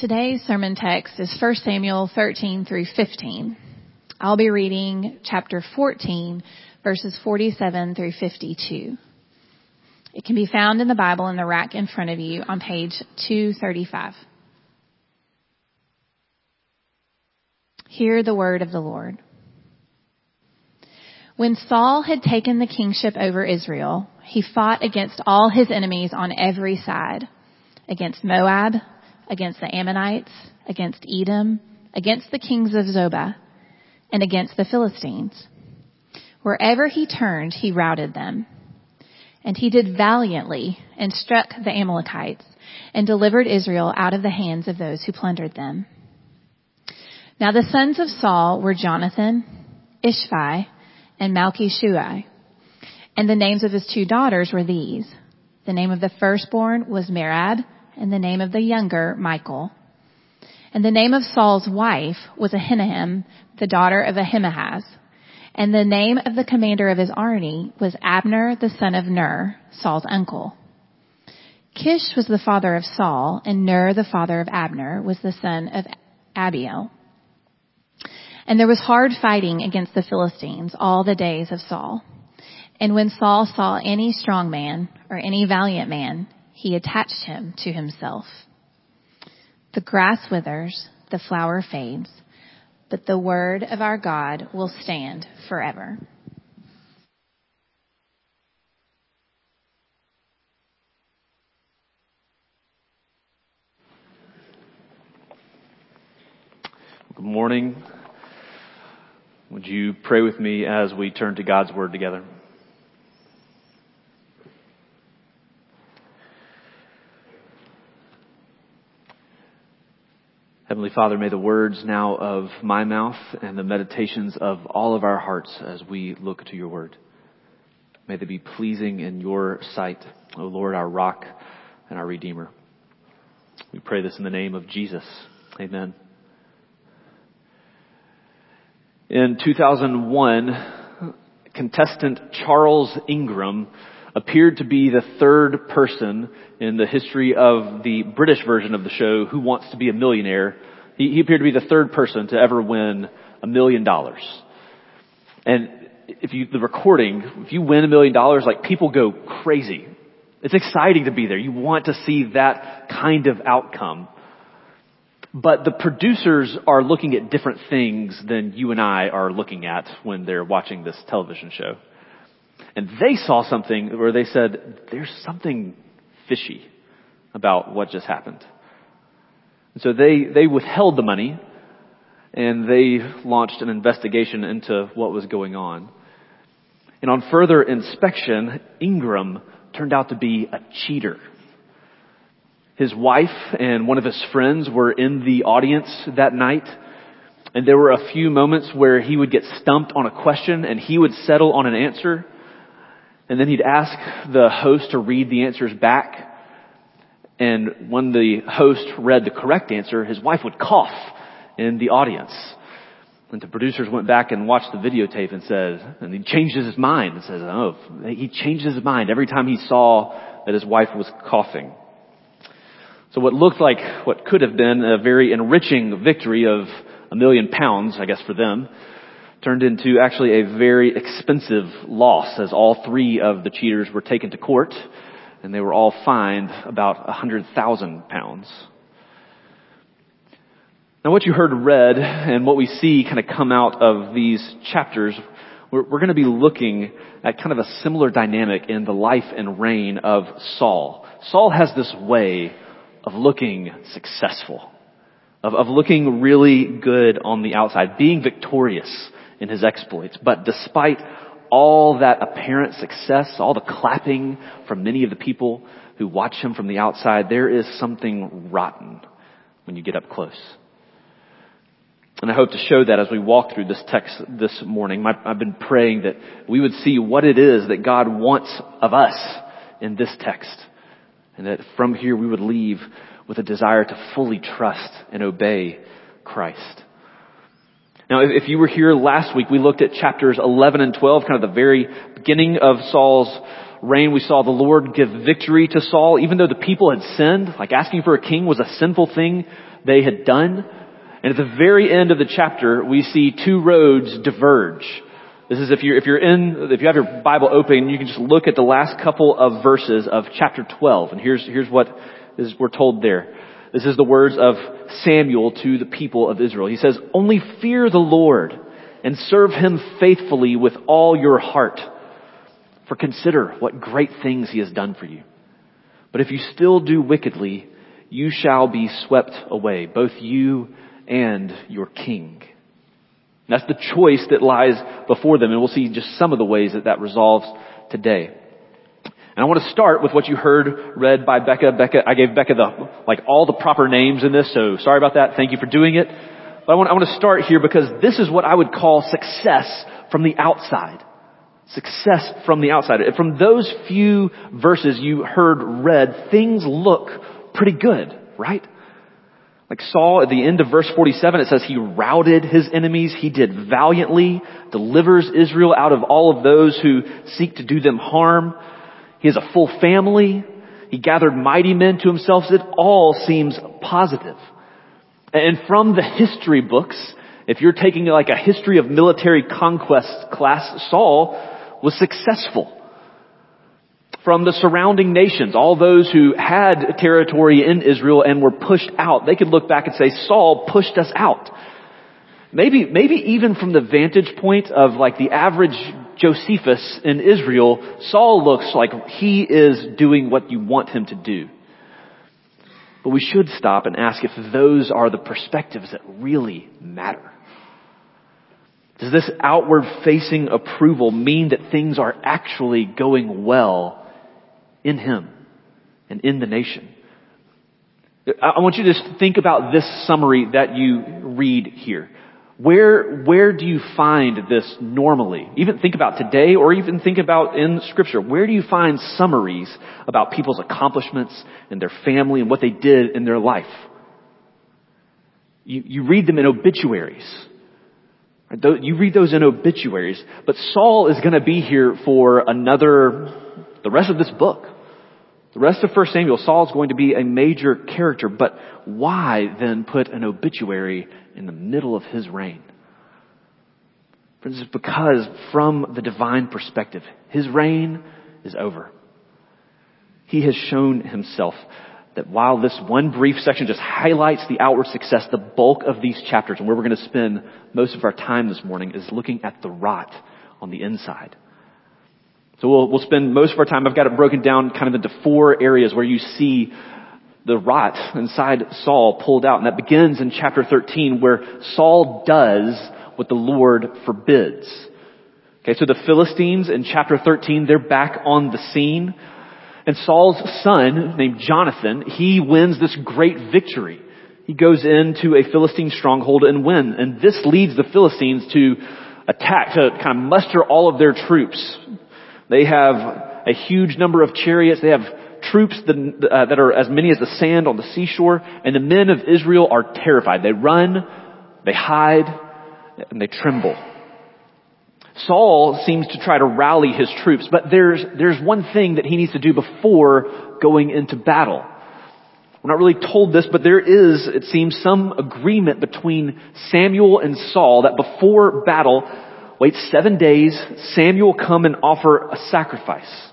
Today's sermon text is 1 Samuel 13 through 15. I'll be reading chapter 14, verses 47 through 52. It can be found in the Bible in the rack in front of you on page 235. Hear the word of the Lord. When Saul had taken the kingship over Israel, he fought against all his enemies on every side, against Moab, against the Ammonites, against Edom, against the kings of Zobah, and against the Philistines. Wherever he turned, he routed them. And he did valiantly and struck the Amalekites and delivered Israel out of the hands of those who plundered them. Now the sons of Saul were Jonathan, Ishvi, and Malchishua. And the names of his two daughters were these. The name of the firstborn was Merab, and the name of the younger, Michal. And the name of Saul's wife was Ahinoam, the daughter of Ahimaaz. And the name of the commander of his army was Abner, the son of Ner, Saul's uncle. Kish was the father of Saul, and Ner, the father of Abner, was the son of Abiel. And there was hard fighting against the Philistines all the days of Saul. And when Saul saw any strong man or any valiant man, he attached him to himself. The grass withers, the flower fades, but the word of our God will stand forever. Good morning. Would you pray with me as we turn to God's Word together? Heavenly Father, may the words now of my mouth and the meditations of all of our hearts as we look to your word, may they be pleasing in your sight, O Lord, our rock and our redeemer. We pray this in the name of Jesus. Amen. In 2001, contestant Charles Ingram appeared to be the third person in the history of the British version of the show, Who Wants to Be a Millionaire. He, he appeared to be the third person to ever win a million dollars. And if you, the recording, if you win a million dollars, like people go crazy. It's exciting to be there. You want to see that kind of outcome. But the producers are looking at different things than you and I are looking at when they're watching this television show. And they saw something where they said, there's something fishy about what just happened. And so they, they withheld the money and they launched an investigation into what was going on. And on further inspection, Ingram turned out to be a cheater. His wife and one of his friends were in the audience that night. And there were a few moments where he would get stumped on a question and he would settle on an answer. And then he'd ask the host to read the answers back. And when the host read the correct answer, his wife would cough in the audience. And the producers went back and watched the videotape and said, and he changed his mind and says, oh, he changed his mind every time he saw that his wife was coughing. So what looked like what could have been a very enriching victory of a million pounds, I guess for them, turned into actually a very expensive loss as all three of the cheaters were taken to court and they were all fined about a hundred thousand pounds. Now what you heard read and what we see kind of come out of these chapters, we're, we're going to be looking at kind of a similar dynamic in the life and reign of Saul. Saul has this way of looking successful, of, of looking really good on the outside, being victorious in his exploits. But despite all that apparent success, all the clapping from many of the people who watch him from the outside, there is something rotten when you get up close. And I hope to show that as we walk through this text this morning. I've been praying that we would see what it is that God wants of us in this text. And that from here we would leave with a desire to fully trust and obey Christ. Now, if you were here last week, we looked at chapters 11 and 12, kind of the very beginning of Saul's reign. We saw the Lord give victory to Saul, even though the people had sinned, like asking for a king was a sinful thing they had done. And at the very end of the chapter, we see two roads diverge. This is if you're, if you're in, if you have your Bible open, you can just look at the last couple of verses of chapter 12. And here's, here's what is, we're told there. This is the words of Samuel to the people of Israel. He says, only fear the Lord and serve him faithfully with all your heart. For consider what great things he has done for you. But if you still do wickedly, you shall be swept away, both you and your king. That's the choice that lies before them, and we'll see just some of the ways that that resolves today. And I want to start with what you heard read by Becca. Becca, I gave Becca the, like all the proper names in this, so sorry about that. Thank you for doing it. But I want, I want to start here because this is what I would call success from the outside. Success from the outside. From those few verses you heard read, things look pretty good, right? Like Saul at the end of verse 47, it says he routed his enemies. He did valiantly, delivers Israel out of all of those who seek to do them harm. He has a full family. He gathered mighty men to himself. It all seems positive. And from the history books, if you're taking like a history of military conquest class, Saul was successful. From the surrounding nations, all those who had territory in Israel and were pushed out, they could look back and say, Saul pushed us out. Maybe, maybe even from the vantage point of like the average Josephus in Israel, Saul looks like he is doing what you want him to do. But we should stop and ask if those are the perspectives that really matter. Does this outward facing approval mean that things are actually going well in Him and in the nation? I want you to just think about this summary that you read here. Where, where do you find this normally? Even think about today or even think about in scripture. Where do you find summaries about people's accomplishments and their family and what they did in their life? You, you read them in obituaries. You read those in obituaries, but Saul is going to be here for another, the rest of this book. The rest of 1 Samuel, Saul is going to be a major character, but why then put an obituary in the middle of his reign? Friends, it's because from the divine perspective, his reign is over. He has shown himself that while this one brief section just highlights the outward success, the bulk of these chapters and where we're going to spend most of our time this morning is looking at the rot on the inside. So we'll, we'll spend most of our time, I've got it broken down kind of into four areas where you see the rot inside Saul pulled out. And that begins in chapter 13 where Saul does what the Lord forbids. Okay, so the Philistines in chapter 13, they're back on the scene. And Saul's son, named Jonathan, he wins this great victory. He goes into a Philistine stronghold and wins. And this leads the Philistines to attack, to kind of muster all of their troops. They have a huge number of chariots. They have troops that, uh, that are as many as the sand on the seashore. And the men of Israel are terrified. They run, they hide, and they tremble. Saul seems to try to rally his troops, but there's, there's one thing that he needs to do before going into battle. We're not really told this, but there is, it seems, some agreement between Samuel and Saul that before battle, wait seven days, Samuel come and offer a sacrifice.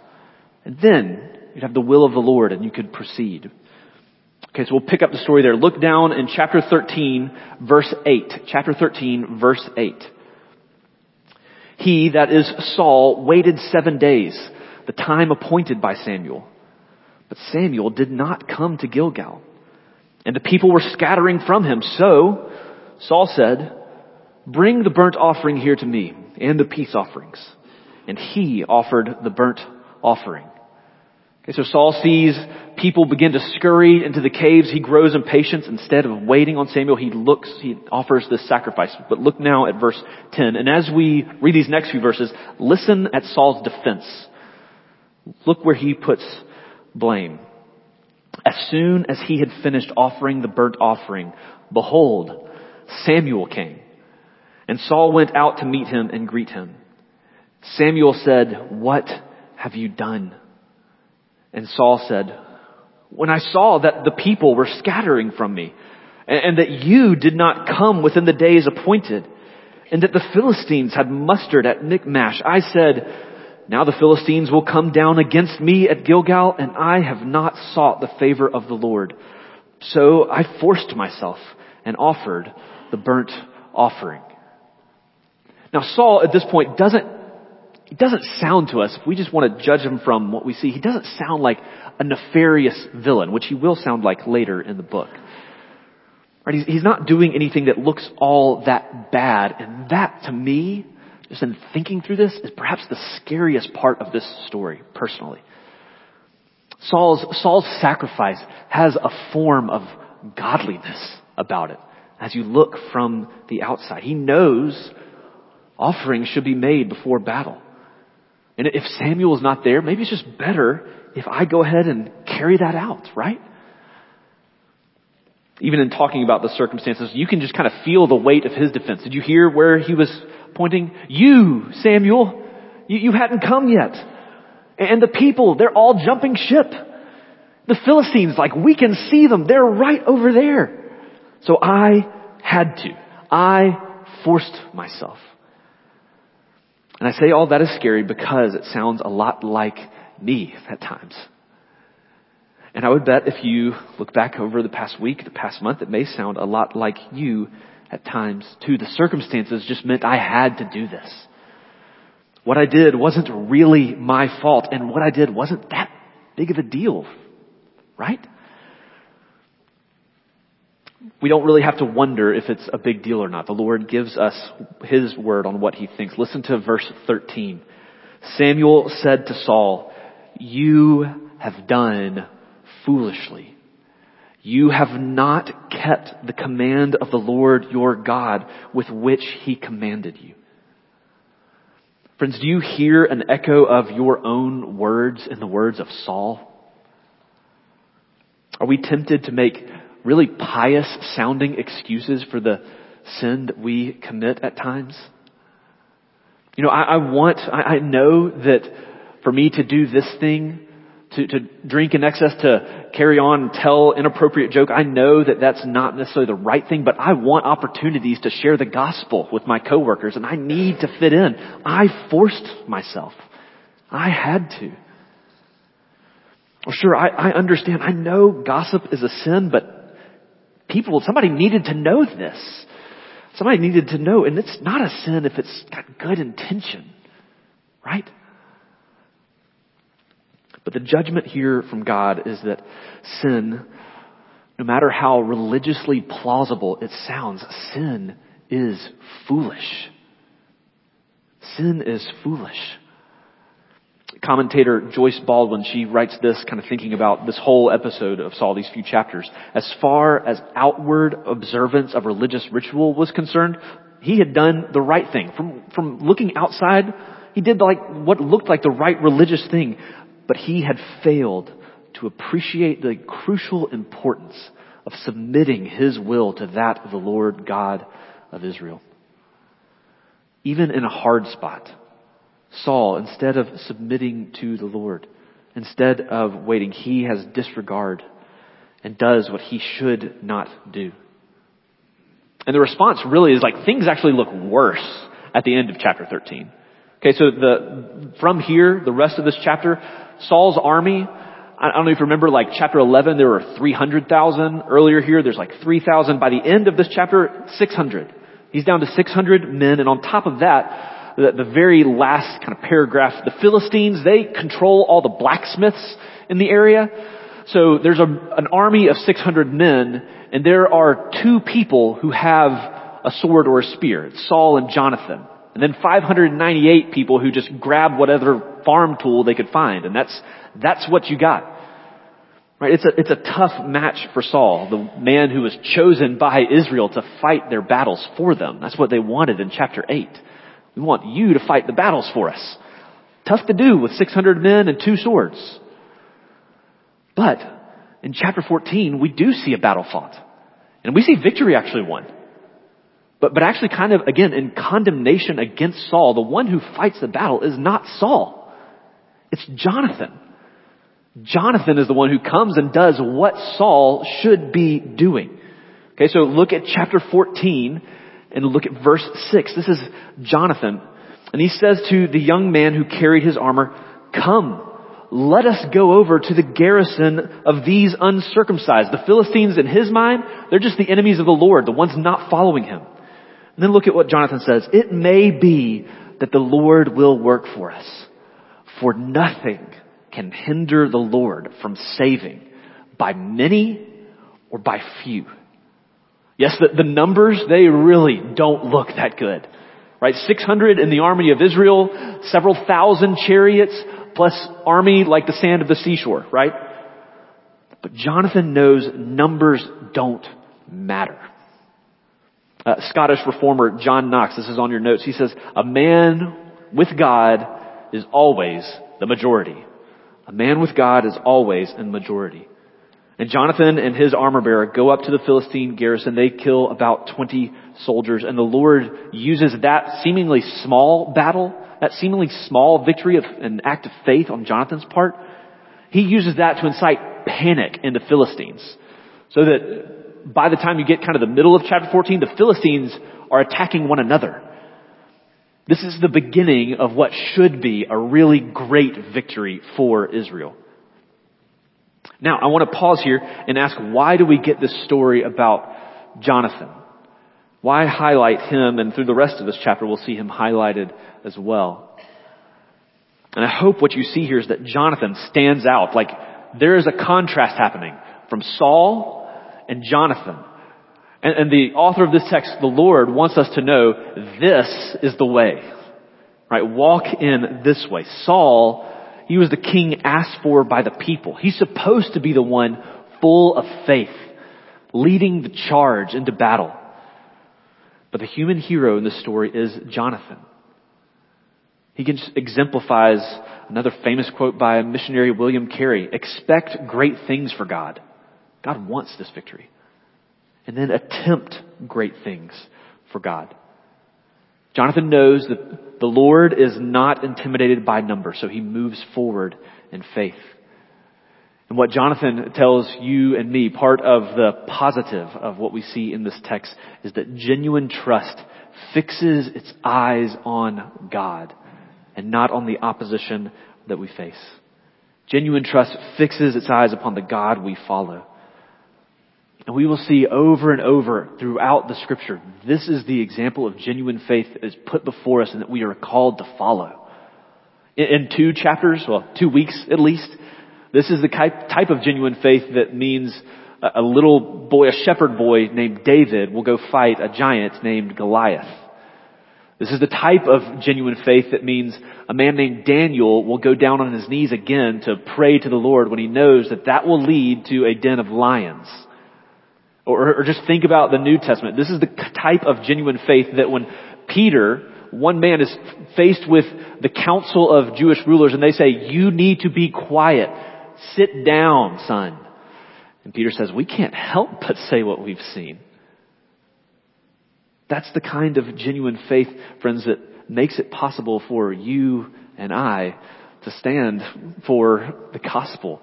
And then you'd have the will of the Lord and you could proceed. Okay, so we'll pick up the story there. Look down in chapter 13, verse 8. Chapter 13, verse 8. He, that is Saul, waited seven days, the time appointed by Samuel. But Samuel did not come to Gilgal. And the people were scattering from him. So Saul said, bring the burnt offering here to me and the peace offerings. And he offered the burnt offering. Okay, so Saul sees people begin to scurry into the caves. He grows impatient. Instead of waiting on Samuel, he looks, he offers this sacrifice. But look now at verse 10. And as we read these next few verses, listen at Saul's defense. Look where he puts blame. As soon as he had finished offering the burnt offering, behold, Samuel came. And Saul went out to meet him and greet him. Samuel said, What have you done? And Saul said, when I saw that the people were scattering from me, and, that you did not come within the days appointed, and that the Philistines had mustered at Michmash. I said, now the Philistines will come down against me at Gilgal, and I have not sought the favor of the Lord. So I forced myself and offered the burnt offering. Now Saul at this point doesn't, he doesn't sound to us, if we just want to judge him from what we see, he doesn't sound like a nefarious villain, which he will sound like later in the book. Right? He's, he's not doing anything that looks all that bad, and that to me just in thinking through this, is perhaps the scariest part of this story, personally. Saul's, Saul's sacrifice has a form of godliness about it as you look from the outside. He knows offerings should be made before battle. And if Samuel is not there, maybe it's just better if I go ahead and carry that out, right? Even in talking about the circumstances, you can just kind of feel the weight of his defense. Did you hear where he was pointing, you, Samuel, you, you hadn't come yet. And the people, they're all jumping ship. The Philistines, like we can see them, they're right over there. So I had to. I forced myself. And I say all that is scary because it sounds a lot like me at times. And I would bet if you look back over the past week, the past month, it may sound a lot like you at times too. The circumstances just meant I had to do this. What I did wasn't really my fault and what I did wasn't that big of a deal. Right? We don't really have to wonder if it's a big deal or not. The Lord gives us His word on what He thinks. Listen to verse 13. Samuel said to Saul, you have done foolishly. You have not kept the command of the Lord your God with which he commanded you. Friends, do you hear an echo of your own words in the words of Saul? Are we tempted to make really pious sounding excuses for the sin that we commit at times? You know, I, I want, I, I know that for me to do this thing, to, to drink in excess, to carry on and tell inappropriate joke. I know that that's not necessarily the right thing, but I want opportunities to share the gospel with my coworkers and I need to fit in. I forced myself. I had to. Well, sure, I, I understand. I know gossip is a sin, but people, somebody needed to know this. Somebody needed to know, and it's not a sin if it's got good intention. Right? But the judgment here from God is that sin, no matter how religiously plausible it sounds, sin is foolish. Sin is foolish. Commentator Joyce Baldwin, she writes this kind of thinking about this whole episode of Saul, these few chapters. As far as outward observance of religious ritual was concerned, he had done the right thing. From, from looking outside, he did like what looked like the right religious thing but he had failed to appreciate the crucial importance of submitting his will to that of the Lord God of Israel. Even in a hard spot, Saul, instead of submitting to the Lord, instead of waiting, he has disregard and does what he should not do. And the response really is like things actually look worse at the end of chapter 13. Okay, so the, from here, the rest of this chapter, Saul's army, I don't know if you remember like chapter 11, there were 300,000. Earlier here, there's like 3,000. By the end of this chapter, 600. He's down to 600 men. And on top of that, the, the very last kind of paragraph, the Philistines, they control all the blacksmiths in the area. So there's a, an army of 600 men and there are two people who have a sword or a spear. It's Saul and Jonathan. And then 598 people who just grab whatever farm tool they could find. And that's, that's what you got. Right? It's a, it's a tough match for Saul, the man who was chosen by Israel to fight their battles for them. That's what they wanted in chapter 8. We want you to fight the battles for us. Tough to do with 600 men and two swords. But in chapter 14, we do see a battle fought. And we see victory actually won. But, but actually kind of, again, in condemnation against Saul, the one who fights the battle is not Saul. It's Jonathan. Jonathan is the one who comes and does what Saul should be doing. Okay, so look at chapter 14 and look at verse 6. This is Jonathan. And he says to the young man who carried his armor, Come, let us go over to the garrison of these uncircumcised. The Philistines, in his mind, they're just the enemies of the Lord, the ones not following him. And then look at what Jonathan says. It may be that the Lord will work for us, for nothing can hinder the Lord from saving by many or by few. Yes, the, the numbers, they really don't look that good. Right? 600 in the army of Israel, several thousand chariots, plus army like the sand of the seashore, right? But Jonathan knows numbers don't matter. Uh, Scottish reformer John Knox, this is on your notes, he says, a man with God is always the majority. A man with God is always in majority. And Jonathan and his armor bearer go up to the Philistine garrison. They kill about 20 soldiers and the Lord uses that seemingly small battle, that seemingly small victory of an act of faith on Jonathan's part. He uses that to incite panic in the Philistines. So that by the time you get kind of the middle of chapter 14, the Philistines are attacking one another. This is the beginning of what should be a really great victory for Israel. Now, I want to pause here and ask why do we get this story about Jonathan? Why highlight him and through the rest of this chapter we'll see him highlighted as well. And I hope what you see here is that Jonathan stands out. Like there is a contrast happening from Saul and Jonathan. And, and the author of this text, the Lord, wants us to know this is the way. Right? Walk in this way. Saul he was the king asked for by the people. He's supposed to be the one full of faith, leading the charge into battle. But the human hero in this story is Jonathan. He exemplifies another famous quote by missionary William Carey. Expect great things for God. God wants this victory. And then attempt great things for God. Jonathan knows that the Lord is not intimidated by numbers, so he moves forward in faith. And what Jonathan tells you and me, part of the positive of what we see in this text, is that genuine trust fixes its eyes on God and not on the opposition that we face. Genuine trust fixes its eyes upon the God we follow. And we will see over and over throughout the scripture, this is the example of genuine faith that is put before us and that we are called to follow. In, two chapters, well, two weeks at least, this is the type of genuine faith that means a little boy, a shepherd boy named David will go fight a giant named Goliath. This is the type of genuine faith that means a man named Daniel will go down on his knees again to pray to the Lord when he knows that that will lead to a den of lions. Or, or just think about the New Testament. This is the type of genuine faith that when Peter, one man is faced with the council of Jewish rulers and they say, you need to be quiet. Sit down, son. And Peter says, we can't help but say what we've seen. That's the kind of genuine faith, friends, that makes it possible for you and I to stand for the gospel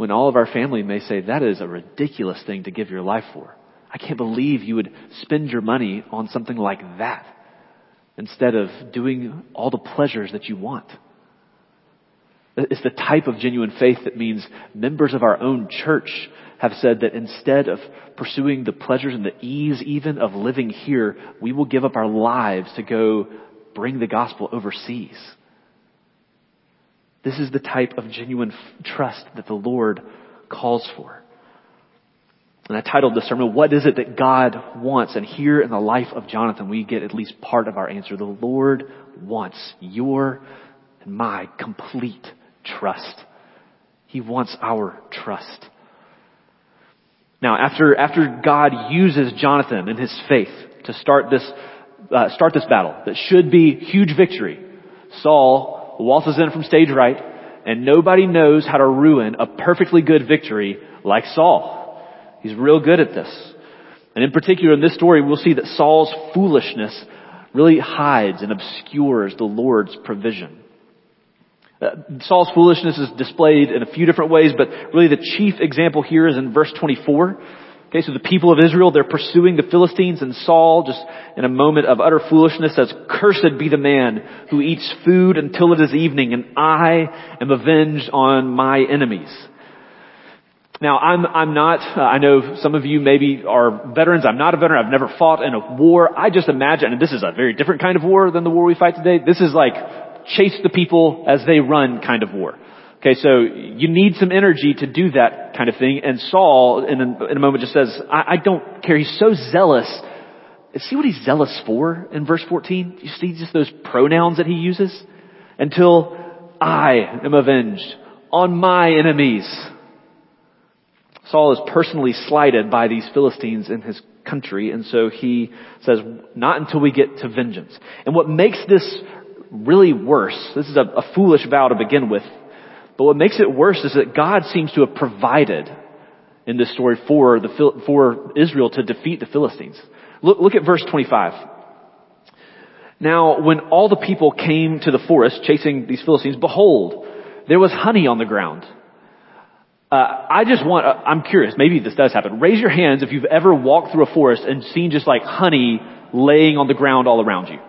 when all of our family may say, that is a ridiculous thing to give your life for. I can't believe you would spend your money on something like that instead of doing all the pleasures that you want. It's the type of genuine faith that means members of our own church have said that instead of pursuing the pleasures and the ease even of living here, we will give up our lives to go bring the gospel overseas. This is the type of genuine trust that the Lord calls for. And I titled the sermon, What is it that God wants? And here in the life of Jonathan, we get at least part of our answer. The Lord wants your and my complete trust. He wants our trust. Now, after, after God uses Jonathan and his faith to start this, uh, start this battle that should be huge victory, Saul waltzes in from stage right, and nobody knows how to ruin a perfectly good victory like Saul. He's real good at this. And in particular in this story, we'll see that Saul's foolishness really hides and obscures the Lord's provision. Uh, Saul's foolishness is displayed in a few different ways, but really the chief example here is in verse 24. Okay, so the people of Israel, they're pursuing the Philistines and Saul just in a moment of utter foolishness says, cursed be the man who eats food until it is evening and I am avenged on my enemies. Now, I'm, I'm not, uh, I know some of you maybe are veterans. I'm not a veteran. I've never fought in a war. I just imagine, and this is a very different kind of war than the war we fight today. This is like chase the people as they run kind of war. Okay, so you need some energy to do that kind of thing. And Saul, in a, in a moment, just says, I, I don't care. He's so zealous. See what he's zealous for in verse 14? You see just those pronouns that he uses? Until I am avenged on my enemies. Saul is personally slighted by these Philistines in his country, and so he says, not until we get to vengeance. And what makes this really worse, this is a, a foolish vow to begin with, but what makes it worse is that God seems to have provided in this story for the, for Israel to defeat the Philistines. Look, look at verse 25. Now, when all the people came to the forest chasing these Philistines, behold, there was honey on the ground. Uh, I just want, uh, I'm curious, maybe this does happen. Raise your hands if you've ever walked through a forest and seen just like honey laying on the ground all around you.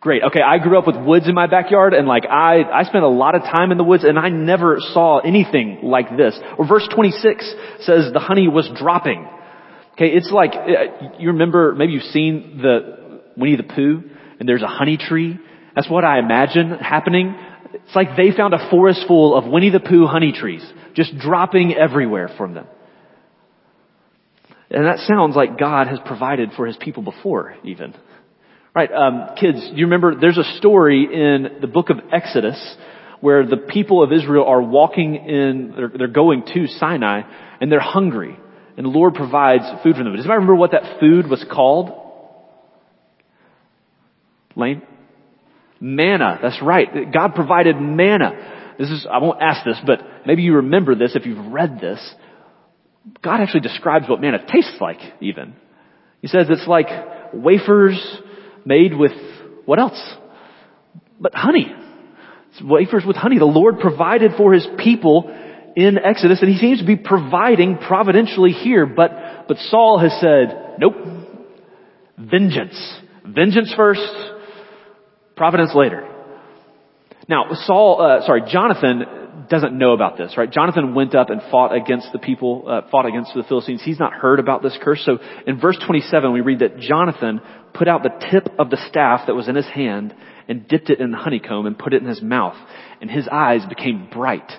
Great. Okay, I grew up with woods in my backyard and like I, I spent a lot of time in the woods and I never saw anything like this. Or verse 26 says the honey was dropping. Okay, it's like, uh, you remember, maybe you've seen the Winnie the Pooh and there's a honey tree. That's what I imagine happening. It's like they found a forest full of Winnie the Pooh honey trees just dropping everywhere from them. And that sounds like God has provided for his people before even. Right, um, kids, you remember there's a story in the book of Exodus where the people of Israel are walking in, they're, they're going to Sinai and they're hungry and the Lord provides food for them. Does anybody remember what that food was called? Lane? Manna. That's right. God provided manna. This is, I won't ask this, but maybe you remember this if you've read this. God actually describes what manna tastes like even. He says it's like wafers made with what else? But honey. It's wafers with honey. The Lord provided for His people in Exodus and He seems to be providing providentially here, but, but Saul has said, nope. Vengeance. Vengeance first, providence later. Now, Saul, uh, sorry, Jonathan doesn't know about this, right? Jonathan went up and fought against the people, uh, fought against the Philistines. He's not heard about this curse. So in verse 27, we read that Jonathan put out the tip of the staff that was in his hand and dipped it in the honeycomb and put it in his mouth. And his eyes became bright,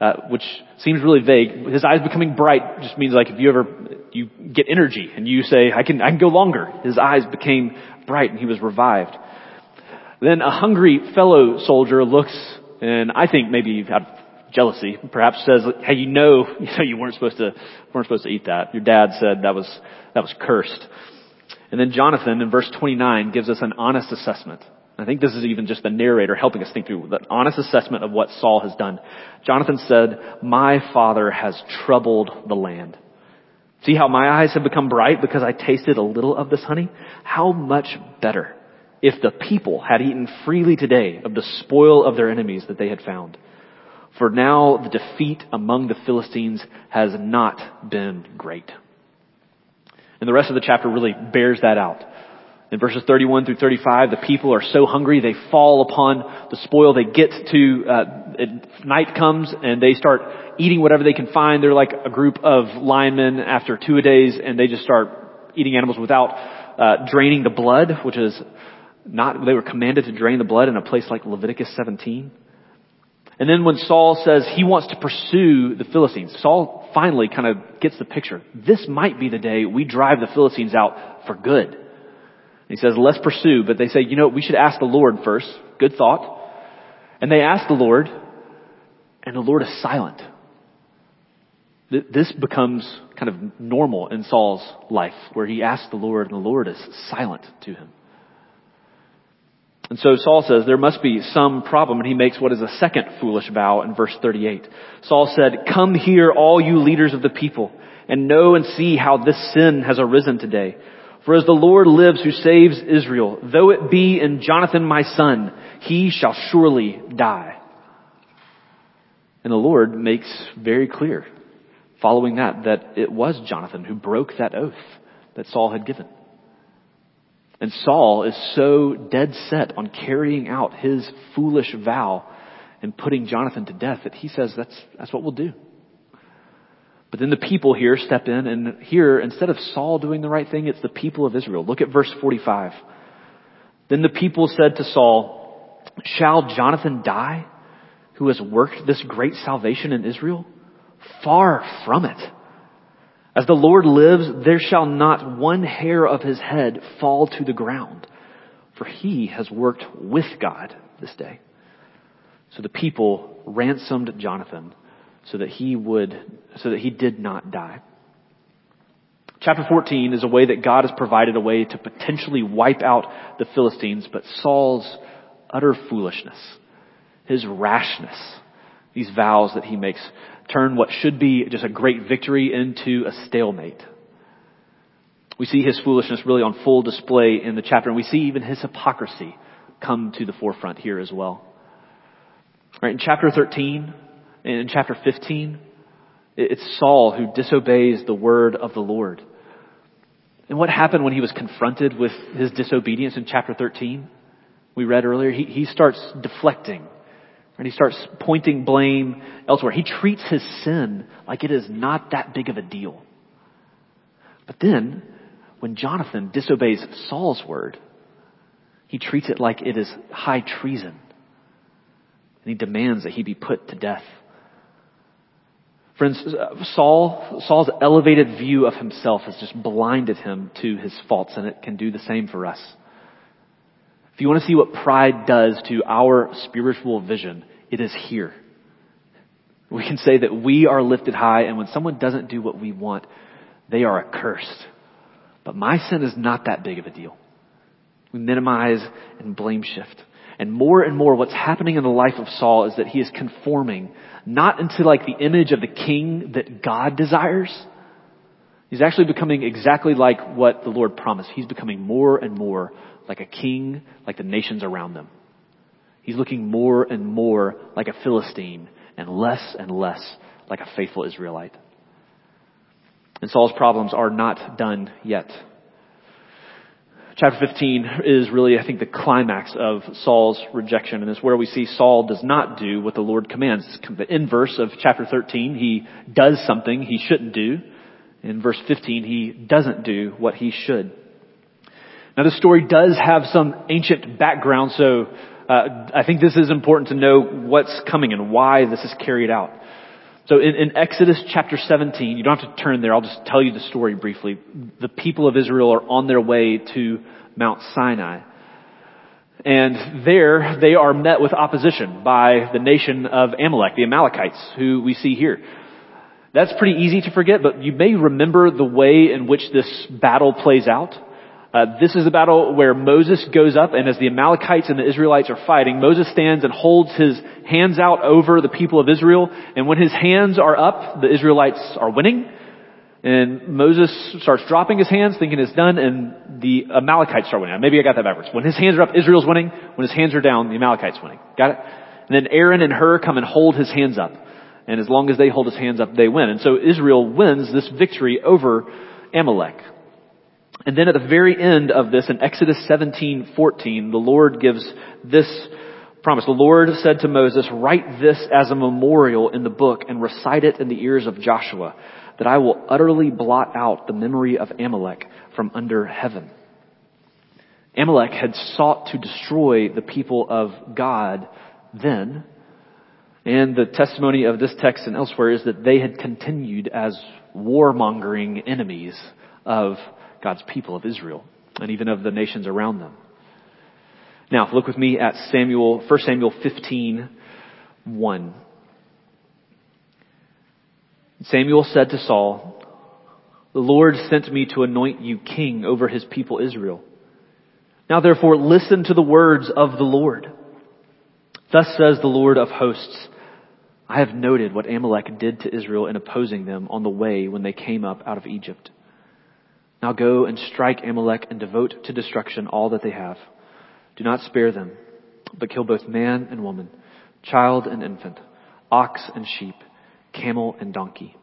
uh, which seems really vague. His eyes becoming bright just means like if you ever, you get energy and you say, I can, I can go longer. His eyes became bright and he was revived. Then a hungry fellow soldier looks and I think maybe out of jealousy, perhaps says, "Hey, you know, you know, you weren't supposed to weren't supposed to eat that. Your dad said that was that was cursed." And then Jonathan in verse 29 gives us an honest assessment. I think this is even just the narrator helping us think through the honest assessment of what Saul has done. Jonathan said, "My father has troubled the land." See how my eyes have become bright because I tasted a little of this honey? How much better if the people had eaten freely today of the spoil of their enemies that they had found. For now the defeat among the Philistines has not been great. And the rest of the chapter really bears that out. In verses 31 through 35, the people are so hungry they fall upon the spoil. They get to, uh, night comes and they start eating whatever they can find. They're like a group of linemen after two a days and they just start eating animals without, uh, draining the blood, which is not, they were commanded to drain the blood in a place like Leviticus 17. And then when Saul says he wants to pursue the Philistines, Saul finally kind of gets the picture. This might be the day we drive the Philistines out for good. He says, let's pursue, but they say, you know, we should ask the Lord first. Good thought. And they ask the Lord, and the Lord is silent. This becomes kind of normal in Saul's life, where he asks the Lord, and the Lord is silent to him. And so Saul says there must be some problem and he makes what is a second foolish vow in verse 38. Saul said, come here all you leaders of the people and know and see how this sin has arisen today. For as the Lord lives who saves Israel, though it be in Jonathan my son, he shall surely die. And the Lord makes very clear following that, that it was Jonathan who broke that oath that Saul had given. And Saul is so dead set on carrying out his foolish vow and putting Jonathan to death that he says that's, that's what we'll do. But then the people here step in and here, instead of Saul doing the right thing, it's the people of Israel. Look at verse 45. Then the people said to Saul, shall Jonathan die who has worked this great salvation in Israel? Far from it. As the Lord lives, there shall not one hair of his head fall to the ground, for he has worked with God this day. So the people ransomed Jonathan so that he would, so that he did not die. Chapter 14 is a way that God has provided a way to potentially wipe out the Philistines, but Saul's utter foolishness, his rashness, these vows that he makes turn what should be just a great victory into a stalemate. We see his foolishness really on full display in the chapter, and we see even his hypocrisy come to the forefront here as well. Right, in chapter 13, in chapter 15, it's Saul who disobeys the word of the Lord. And what happened when he was confronted with his disobedience in chapter 13? We read earlier, he, he starts deflecting. And he starts pointing blame elsewhere. He treats his sin like it is not that big of a deal. But then, when Jonathan disobeys Saul's word, he treats it like it is high treason. And he demands that he be put to death. Friends, uh, Saul, Saul's elevated view of himself has just blinded him to his faults, and it can do the same for us. If you want to see what pride does to our spiritual vision, it is here. We can say that we are lifted high, and when someone doesn't do what we want, they are accursed. But my sin is not that big of a deal. We minimize and blame shift. And more and more what's happening in the life of Saul is that he is conforming not into like the image of the king that God desires. He's actually becoming exactly like what the Lord promised. He's becoming more and more like a king, like the nations around them. He's looking more and more like a Philistine and less and less like a faithful Israelite. And Saul's problems are not done yet. Chapter 15 is really, I think, the climax of Saul's rejection, and it's where we see Saul does not do what the Lord commands. The inverse of chapter 13, he does something he shouldn't do. In verse 15, he doesn't do what he should. Now, the story does have some ancient background, so uh, I think this is important to know what's coming and why this is carried out. So in, in, Exodus chapter 17, you don't have to turn there, I'll just tell you the story briefly. The people of Israel are on their way to Mount Sinai. And there they are met with opposition by the nation of Amalek, the Amalekites, who we see here. That's pretty easy to forget, but you may remember the way in which this battle plays out. Uh, this is a battle where Moses goes up, and as the Amalekites and the Israelites are fighting, Moses stands and holds his hands out over the people of Israel. And when his hands are up, the Israelites are winning. And Moses starts dropping his hands, thinking it's done, and the Amalekites start winning. Maybe I got that backwards. When his hands are up, Israel's winning. When his hands are down, the Amalekites winning. Got it? And then Aaron and Hur come and hold his hands up. And as long as they hold his hands up, they win. And so Israel wins this victory over Amalek. And then at the very end of this, in Exodus 17:14, the Lord gives this promise. The Lord said to Moses, write this as a memorial in the book and recite it in the ears of Joshua, that I will utterly blot out the memory of Amalek from under heaven. Amalek had sought to destroy the people of God then, and the testimony of this text and elsewhere is that they had continued as warmongering enemies of God's people of Israel and even of the nations around them. Now, look with me at Samuel, 1 Samuel 15, 1. Samuel said to Saul, The Lord sent me to anoint you king over his people Israel. Now therefore listen to the words of the Lord. Thus says the Lord of hosts, I have noted what Amalek did to Israel in opposing them on the way when they came up out of Egypt. Now go and strike Amalek and devote to destruction all that they have. Do not spare them, but kill both man and woman, child and infant, ox and sheep, camel and donkey.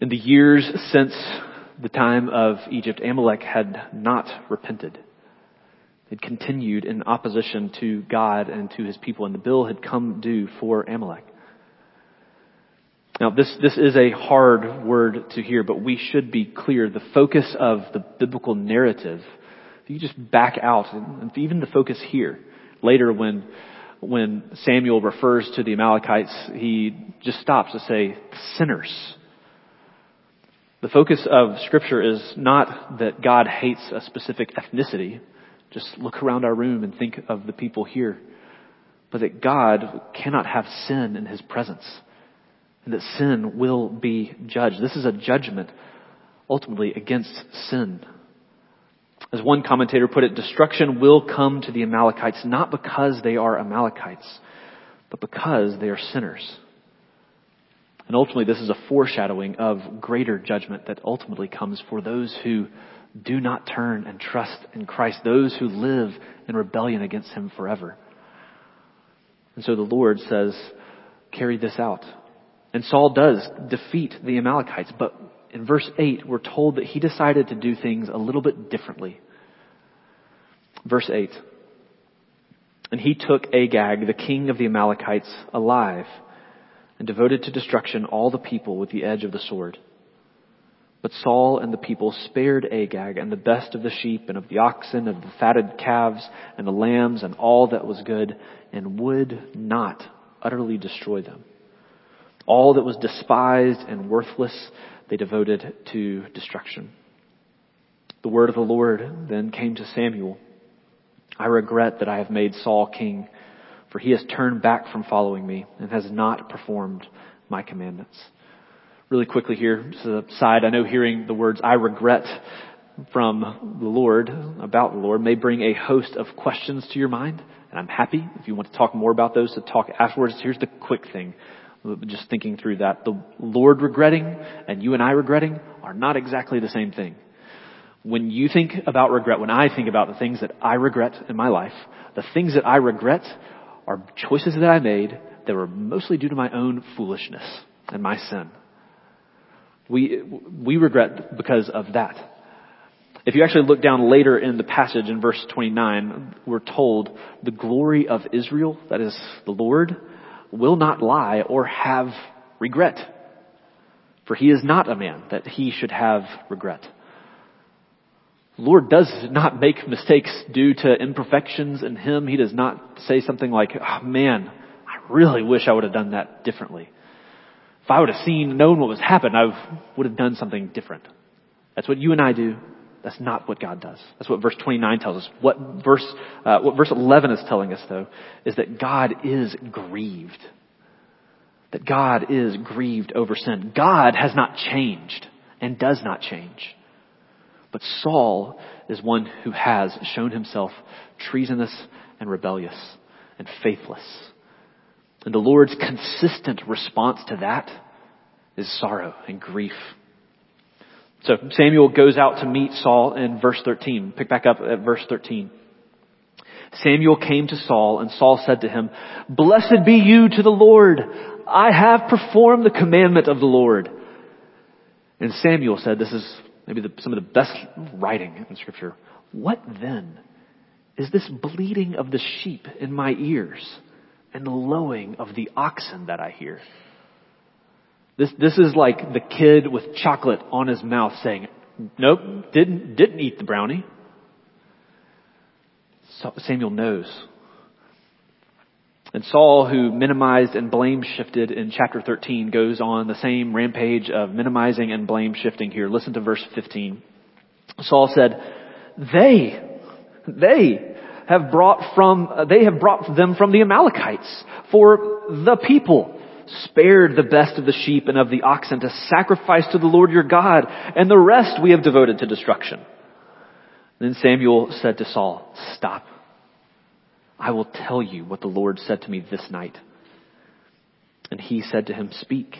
In the years since the time of Egypt, Amalek had not repented. It continued in opposition to God and to his people, and the bill had come due for Amalek. Now, this, this is a hard word to hear, but we should be clear. The focus of the biblical narrative, if you just back out, and even the focus here, later when, when Samuel refers to the Amalekites, he just stops to say, sinners. The focus of scripture is not that God hates a specific ethnicity. Just look around our room and think of the people here. But that God cannot have sin in his presence and that sin will be judged. This is a judgment ultimately against sin. As one commentator put it, destruction will come to the Amalekites not because they are Amalekites, but because they are sinners. And ultimately, this is a foreshadowing of greater judgment that ultimately comes for those who do not turn and trust in Christ, those who live in rebellion against Him forever. And so the Lord says, carry this out. And Saul does defeat the Amalekites, but in verse 8, we're told that he decided to do things a little bit differently. Verse 8. And he took Agag, the king of the Amalekites, alive, and devoted to destruction all the people with the edge of the sword. But Saul and the people spared Agag and the best of the sheep and of the oxen and the fatted calves and the lambs and all that was good and would not utterly destroy them. All that was despised and worthless, they devoted to destruction. The word of the Lord then came to Samuel. I regret that I have made Saul king, for he has turned back from following me and has not performed my commandments. Really quickly here, just a side, I know hearing the words I regret from the Lord, about the Lord, may bring a host of questions to your mind, and I'm happy if you want to talk more about those to talk afterwards. Here's the quick thing just thinking through that. The Lord regretting and you and I regretting are not exactly the same thing. When you think about regret, when I think about the things that I regret in my life, the things that I regret are choices that I made that were mostly due to my own foolishness and my sin. We, we regret because of that. If you actually look down later in the passage in verse 29, we're told the glory of Israel, that is the Lord, will not lie or have regret. For he is not a man that he should have regret. Lord does not make mistakes due to imperfections in him. He does not say something like, oh, man, I really wish I would have done that differently. If I would have seen, known what was happened, I would have done something different. That's what you and I do. That's not what God does. That's what verse 29 tells us. What verse, uh, what verse 11 is telling us though, is that God is grieved. That God is grieved over sin. God has not changed and does not change. But Saul is one who has shown himself treasonous and rebellious and faithless. And the Lord's consistent response to that is sorrow and grief so Samuel goes out to meet Saul in verse 13. Pick back up at verse 13. Samuel came to Saul and Saul said to him, Blessed be you to the Lord. I have performed the commandment of the Lord. And Samuel said, this is maybe the, some of the best writing in scripture. What then is this bleating of the sheep in my ears and the lowing of the oxen that I hear? This, this is like the kid with chocolate on his mouth saying, nope, didn't, didn't eat the brownie. Samuel knows. And Saul, who minimized and blame shifted in chapter 13, goes on the same rampage of minimizing and blame shifting here. Listen to verse 15. Saul said, they, they have brought from, they have brought them from the Amalekites for the people spared the best of the sheep and of the oxen to sacrifice to the Lord your God, and the rest we have devoted to destruction. Then Samuel said to Saul, Stop. I will tell you what the Lord said to me this night. And he said to him, Speak.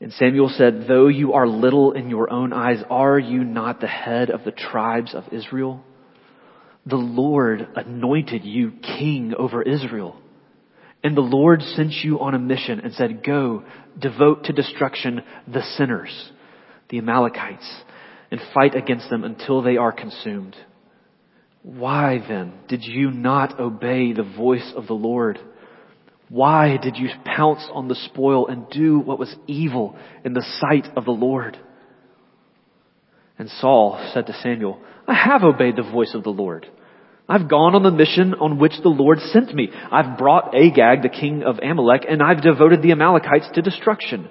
And Samuel said, Though you are little in your own eyes, are you not the head of the tribes of Israel? The Lord anointed you king over Israel. And the Lord sent you on a mission and said, go, devote to destruction the sinners, the Amalekites, and fight against them until they are consumed. Why then did you not obey the voice of the Lord? Why did you pounce on the spoil and do what was evil in the sight of the Lord? And Saul said to Samuel, I have obeyed the voice of the Lord. I've gone on the mission on which the Lord sent me. I've brought Agag, the king of Amalek, and I've devoted the Amalekites to destruction.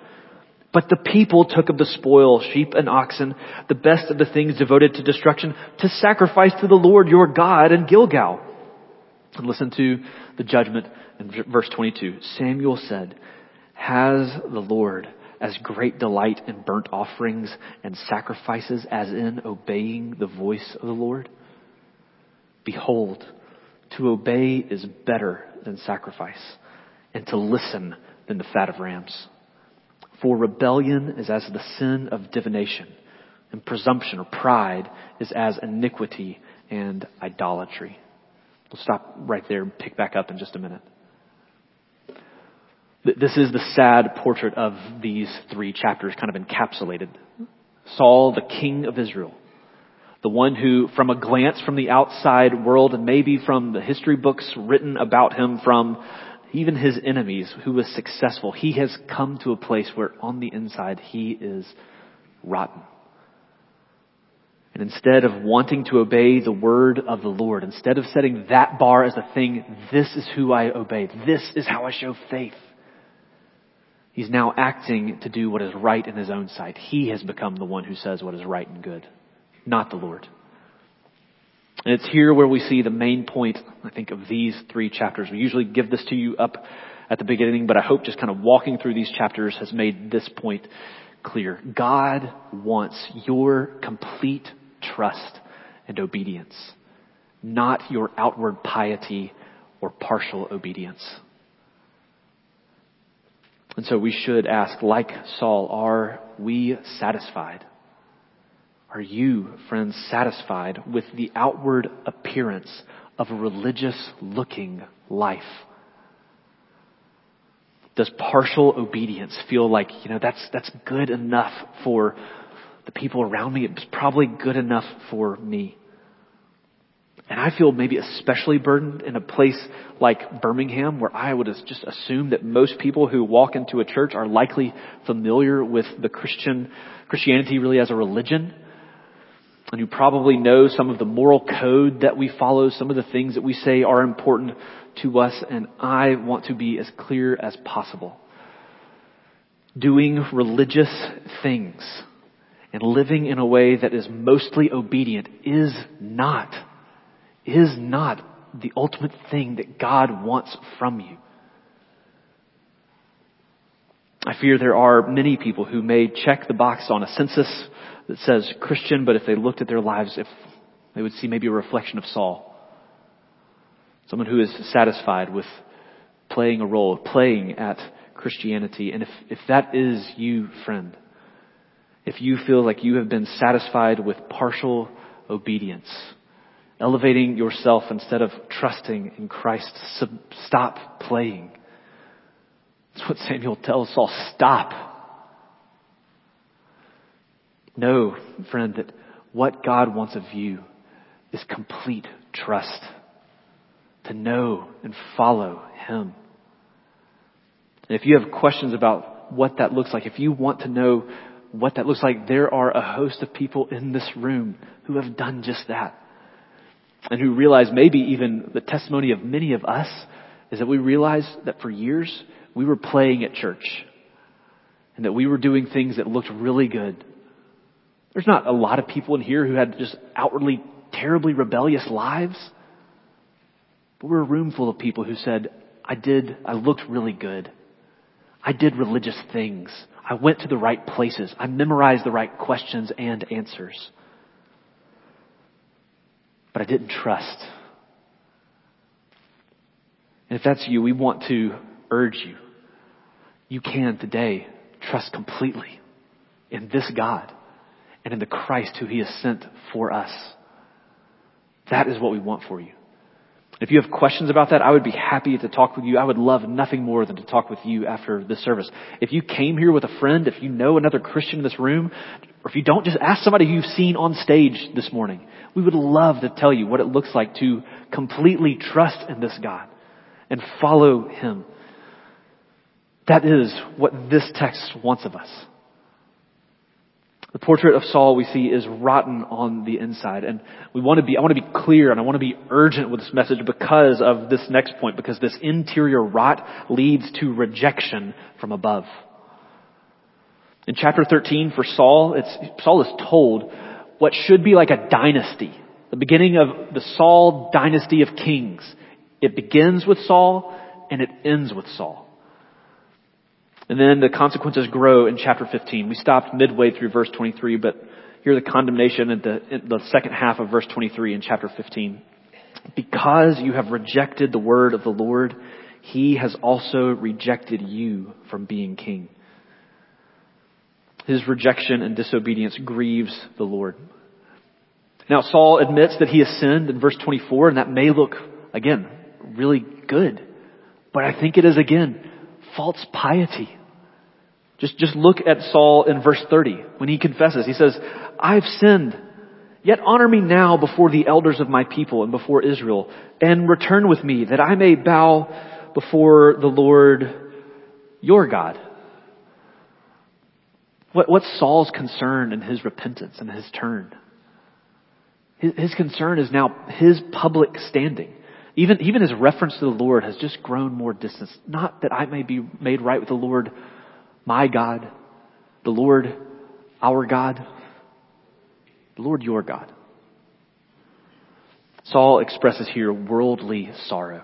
But the people took of the spoil, sheep and oxen, the best of the things devoted to destruction, to sacrifice to the Lord your God in Gilgal. And listen to the judgment in verse 22. Samuel said, Has the Lord as great delight in burnt offerings and sacrifices as in obeying the voice of the Lord? Behold, to obey is better than sacrifice, and to listen than the fat of rams. For rebellion is as the sin of divination, and presumption or pride is as iniquity and idolatry. We'll stop right there and pick back up in just a minute. This is the sad portrait of these three chapters kind of encapsulated. Saul, the king of Israel, the one who, from a glance from the outside world and maybe from the history books written about him from even his enemies, who was successful, he has come to a place where on the inside he is rotten. And instead of wanting to obey the word of the Lord, instead of setting that bar as a thing, this is who I obey, this is how I show faith. He's now acting to do what is right in his own sight. He has become the one who says what is right and good not the Lord. And it's here where we see the main point, I think, of these three chapters. We usually give this to you up at the beginning, but I hope just kind of walking through these chapters has made this point clear. God wants your complete trust and obedience, not your outward piety or partial obedience. And so we should ask, like Saul, are we satisfied? Are you, friends, satisfied with the outward appearance of a religious looking life? Does partial obedience feel like, you know, that's, that's good enough for the people around me? It's probably good enough for me. And I feel maybe especially burdened in a place like Birmingham where I would just assume that most people who walk into a church are likely familiar with the Christian, Christianity really as a religion and who probably know some of the moral code that we follow, some of the things that we say are important to us, and I want to be as clear as possible. Doing religious things and living in a way that is mostly obedient is not, is not the ultimate thing that God wants from you. I fear there are many people who may check the box on a census that says Christian, but if they looked at their lives, if they would see maybe a reflection of Saul. Someone who is satisfied with playing a role, playing at Christianity. And if, if that is you, friend, if you feel like you have been satisfied with partial obedience, elevating yourself instead of trusting in Christ, stop playing. That's what Samuel tells Saul. Stop. Know, friend, that what God wants of you is complete trust. To know and follow Him. And if you have questions about what that looks like, if you want to know what that looks like, there are a host of people in this room who have done just that. And who realize maybe even the testimony of many of us is that we realize that for years we were playing at church. And that we were doing things that looked really good there's not a lot of people in here who had just outwardly terribly rebellious lives. But we're a room full of people who said, I did, I looked really good. I did religious things. I went to the right places. I memorized the right questions and answers. But I didn't trust. And if that's you, we want to urge you. You can today trust completely in this God and in the Christ who he has sent for us. That is what we want for you. If you have questions about that, I would be happy to talk with you. I would love nothing more than to talk with you after this service. If you came here with a friend, if you know another Christian in this room, or if you don't, just ask somebody who you've seen on stage this morning. We would love to tell you what it looks like to completely trust in this God and follow Him. That is what this text wants of us. The portrait of Saul we see is rotten on the inside. And we want to be, I want to be clear and I want to be urgent with this message because of this next point, because this interior rot leads to rejection from above. In chapter 13 for Saul, it's, Saul is told what should be like a dynasty, the beginning of the Saul dynasty of kings. It begins with Saul and it ends with Saul. And then the consequences grow in chapter 15. We stopped midway through verse 23, but here the condemnation at the, in the second half of verse 23 in chapter 15. Because you have rejected the word of the Lord, he has also rejected you from being king. His rejection and disobedience grieves the Lord. Now Saul admits that he has sinned in verse 24, and that may look, again, really good. But I think it is again false piety. Just, just look at Saul in verse 30 when he confesses. He says, I've sinned. Yet honor me now before the elders of my people and before Israel and return with me that I may bow before the Lord your God. What, what's Saul's concern in his repentance and his turn? His, his concern is now his public standing. Even, even his reference to the Lord has just grown more distant. Not that I may be made right with the Lord, my God, the Lord, our God, the Lord, your God. Saul expresses here worldly sorrow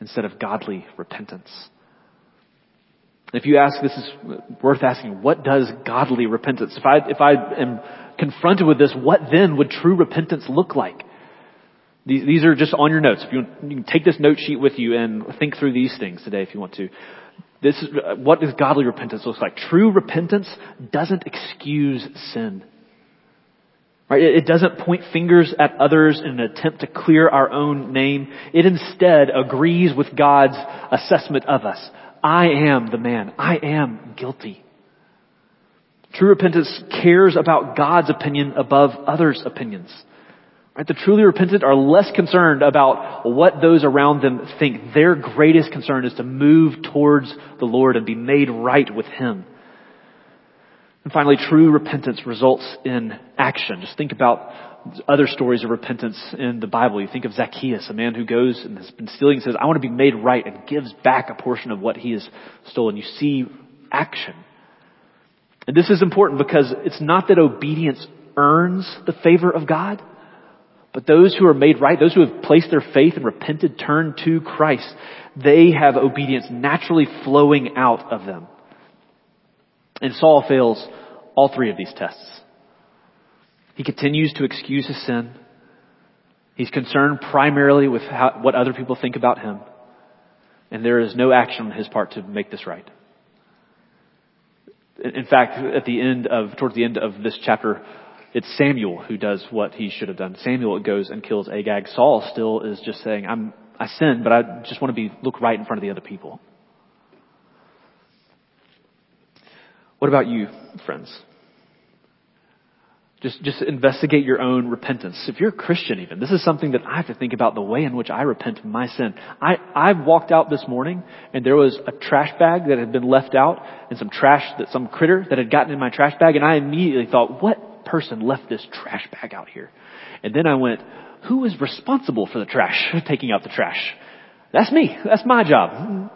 instead of godly repentance. If you ask, this is worth asking, what does godly repentance? If I, if I am confronted with this, what then would true repentance look like? These, these are just on your notes. If you, you can take this note sheet with you and think through these things today if you want to. This is uh, what does godly repentance look like. True repentance doesn't excuse sin. Right? It doesn't point fingers at others in an attempt to clear our own name. It instead agrees with God's assessment of us. I am the man. I am guilty. True repentance cares about God's opinion above others' opinions. Right? The truly repentant are less concerned about what those around them think. Their greatest concern is to move towards the Lord and be made right with Him. And finally, true repentance results in action. Just think about other stories of repentance in the Bible. You think of Zacchaeus, a man who goes and has been stealing and says, I want to be made right and gives back a portion of what he has stolen. You see action. And this is important because it's not that obedience earns the favor of God. But those who are made right, those who have placed their faith and repented, turned to Christ, they have obedience naturally flowing out of them. And Saul fails all three of these tests. He continues to excuse his sin. He's concerned primarily with how, what other people think about him. And there is no action on his part to make this right. In fact, at the end of, towards the end of this chapter, it's Samuel who does what he should have done. Samuel goes and kills Agag. Saul still is just saying, I'm, I but I just want to be, look right in front of the other people. What about you, friends? Just, just investigate your own repentance. If you're a Christian even, this is something that I have to think about the way in which I repent of my sin. I, I walked out this morning and there was a trash bag that had been left out and some trash that some critter that had gotten in my trash bag and I immediately thought, what person left this trash bag out here? And then I went, who is responsible for the trash, taking out the trash? That's me. That's my job.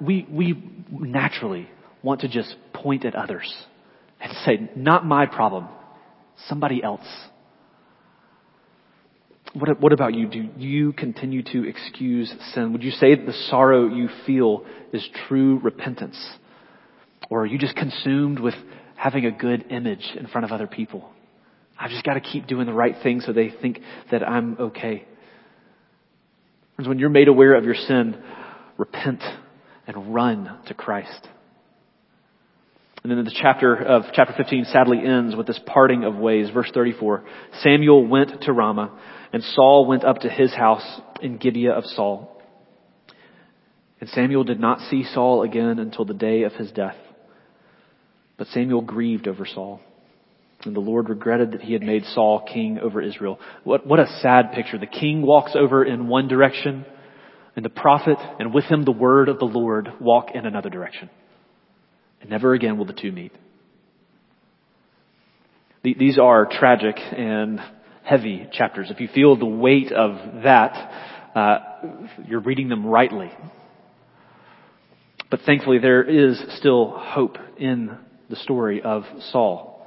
We, we naturally want to just point at others and say, not my problem, somebody else. What, what about you? Do you continue to excuse sin? Would you say that the sorrow you feel is true repentance? Or are you just consumed with having a good image in front of other people. I've just got to keep doing the right thing so they think that I'm okay. Friends, when you're made aware of your sin, repent and run to Christ. And then the chapter of chapter 15 sadly ends with this parting of ways. Verse 34. Samuel went to Ramah and Saul went up to his house in Gibeah of Saul. And Samuel did not see Saul again until the day of his death. But Samuel grieved over Saul. And the Lord regretted that he had made Saul king over Israel. What, what a sad picture. The king walks over in one direction, and the prophet, and with him the word of the Lord, walk in another direction. And never again will the two meet. These are tragic and heavy chapters. If you feel the weight of that, uh, you're reading them rightly. But thankfully, there is still hope in the story of Saul.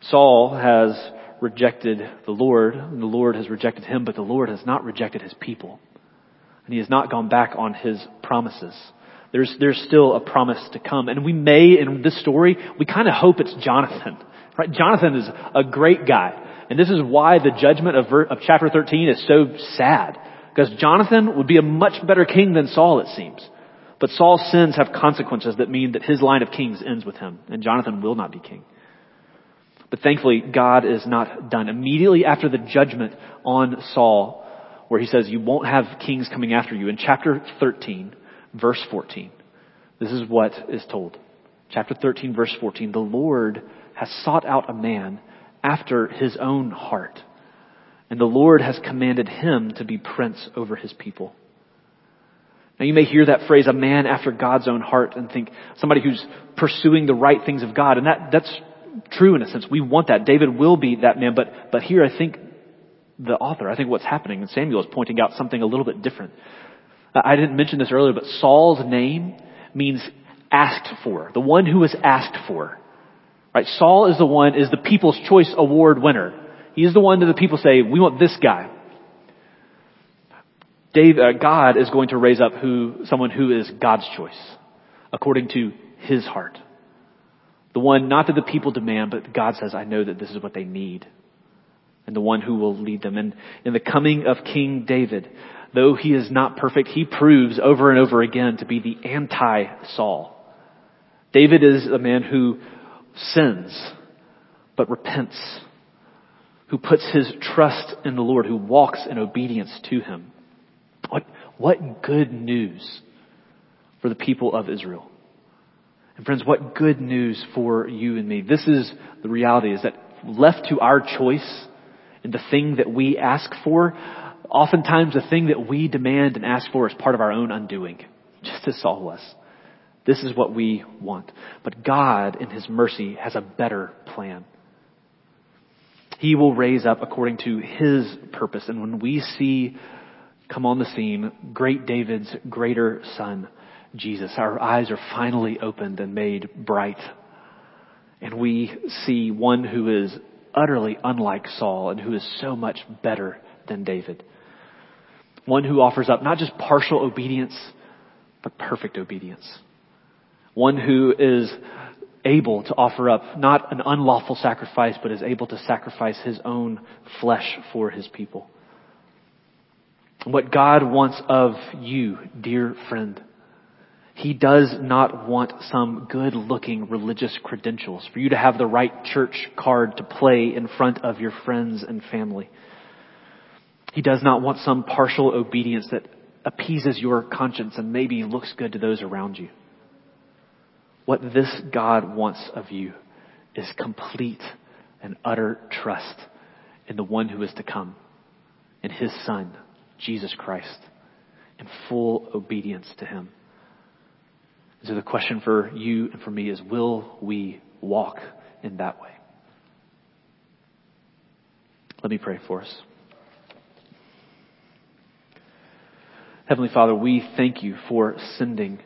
Saul has rejected the Lord, and the Lord has rejected him, but the Lord has not rejected his people. And he has not gone back on his promises. There's, there's still a promise to come. And we may, in this story, we kind of hope it's Jonathan. Right? Jonathan is a great guy. And this is why the judgment of, of chapter 13 is so sad. Because Jonathan would be a much better king than Saul, it seems. But Saul's sins have consequences that mean that his line of kings ends with him, and Jonathan will not be king. But thankfully, God is not done. Immediately after the judgment on Saul, where he says, you won't have kings coming after you, in chapter 13, verse 14, this is what is told. Chapter 13, verse 14, the Lord has sought out a man after his own heart, and the Lord has commanded him to be prince over his people. Now you may hear that phrase, a man after God's own heart, and think somebody who's pursuing the right things of God. And that, that's true in a sense. We want that. David will be that man, but, but here I think the author, I think what's happening, and Samuel is pointing out something a little bit different. Uh, I didn't mention this earlier, but Saul's name means asked for. The one who was asked for. Right? Saul is the one, is the People's Choice Award winner. He's the one that the people say, we want this guy. Dave, uh, God is going to raise up who, someone who is God's choice, according to his heart. The one not that the people demand, but God says, I know that this is what they need. And the one who will lead them. And in the coming of King David, though he is not perfect, he proves over and over again to be the anti-Saul. David is a man who sins, but repents, who puts his trust in the Lord, who walks in obedience to him. What, good news for the people of Israel. And friends, what good news for you and me. This is the reality is that left to our choice and the thing that we ask for, oftentimes the thing that we demand and ask for is part of our own undoing, just as Saul was. This is what we want. But God, in His mercy, has a better plan. He will raise up according to His purpose. And when we see come on the scene, great David's greater son, Jesus. Our eyes are finally opened and made bright. And we see one who is utterly unlike Saul and who is so much better than David. One who offers up not just partial obedience, but perfect obedience. One who is able to offer up not an unlawful sacrifice, but is able to sacrifice his own flesh for his people. What God wants of you, dear friend, He does not want some good looking religious credentials for you to have the right church card to play in front of your friends and family. He does not want some partial obedience that appeases your conscience and maybe looks good to those around you. What this God wants of you is complete and utter trust in the one who is to come, in His Son, Jesus Christ in full obedience to Him. So the question for you and for me is, will we walk in that way? Let me pray for us. Heavenly Father, we thank you for sending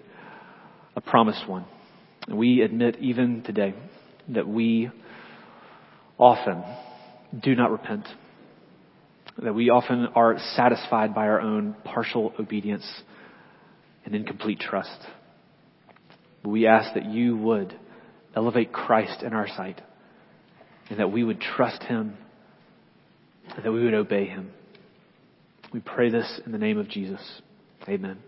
a promised one. And we admit even today that we often do not repent that we often are satisfied by our own partial obedience and incomplete trust. We ask that you would elevate Christ in our sight and that we would trust him and that we would obey him. We pray this in the name of Jesus. Amen.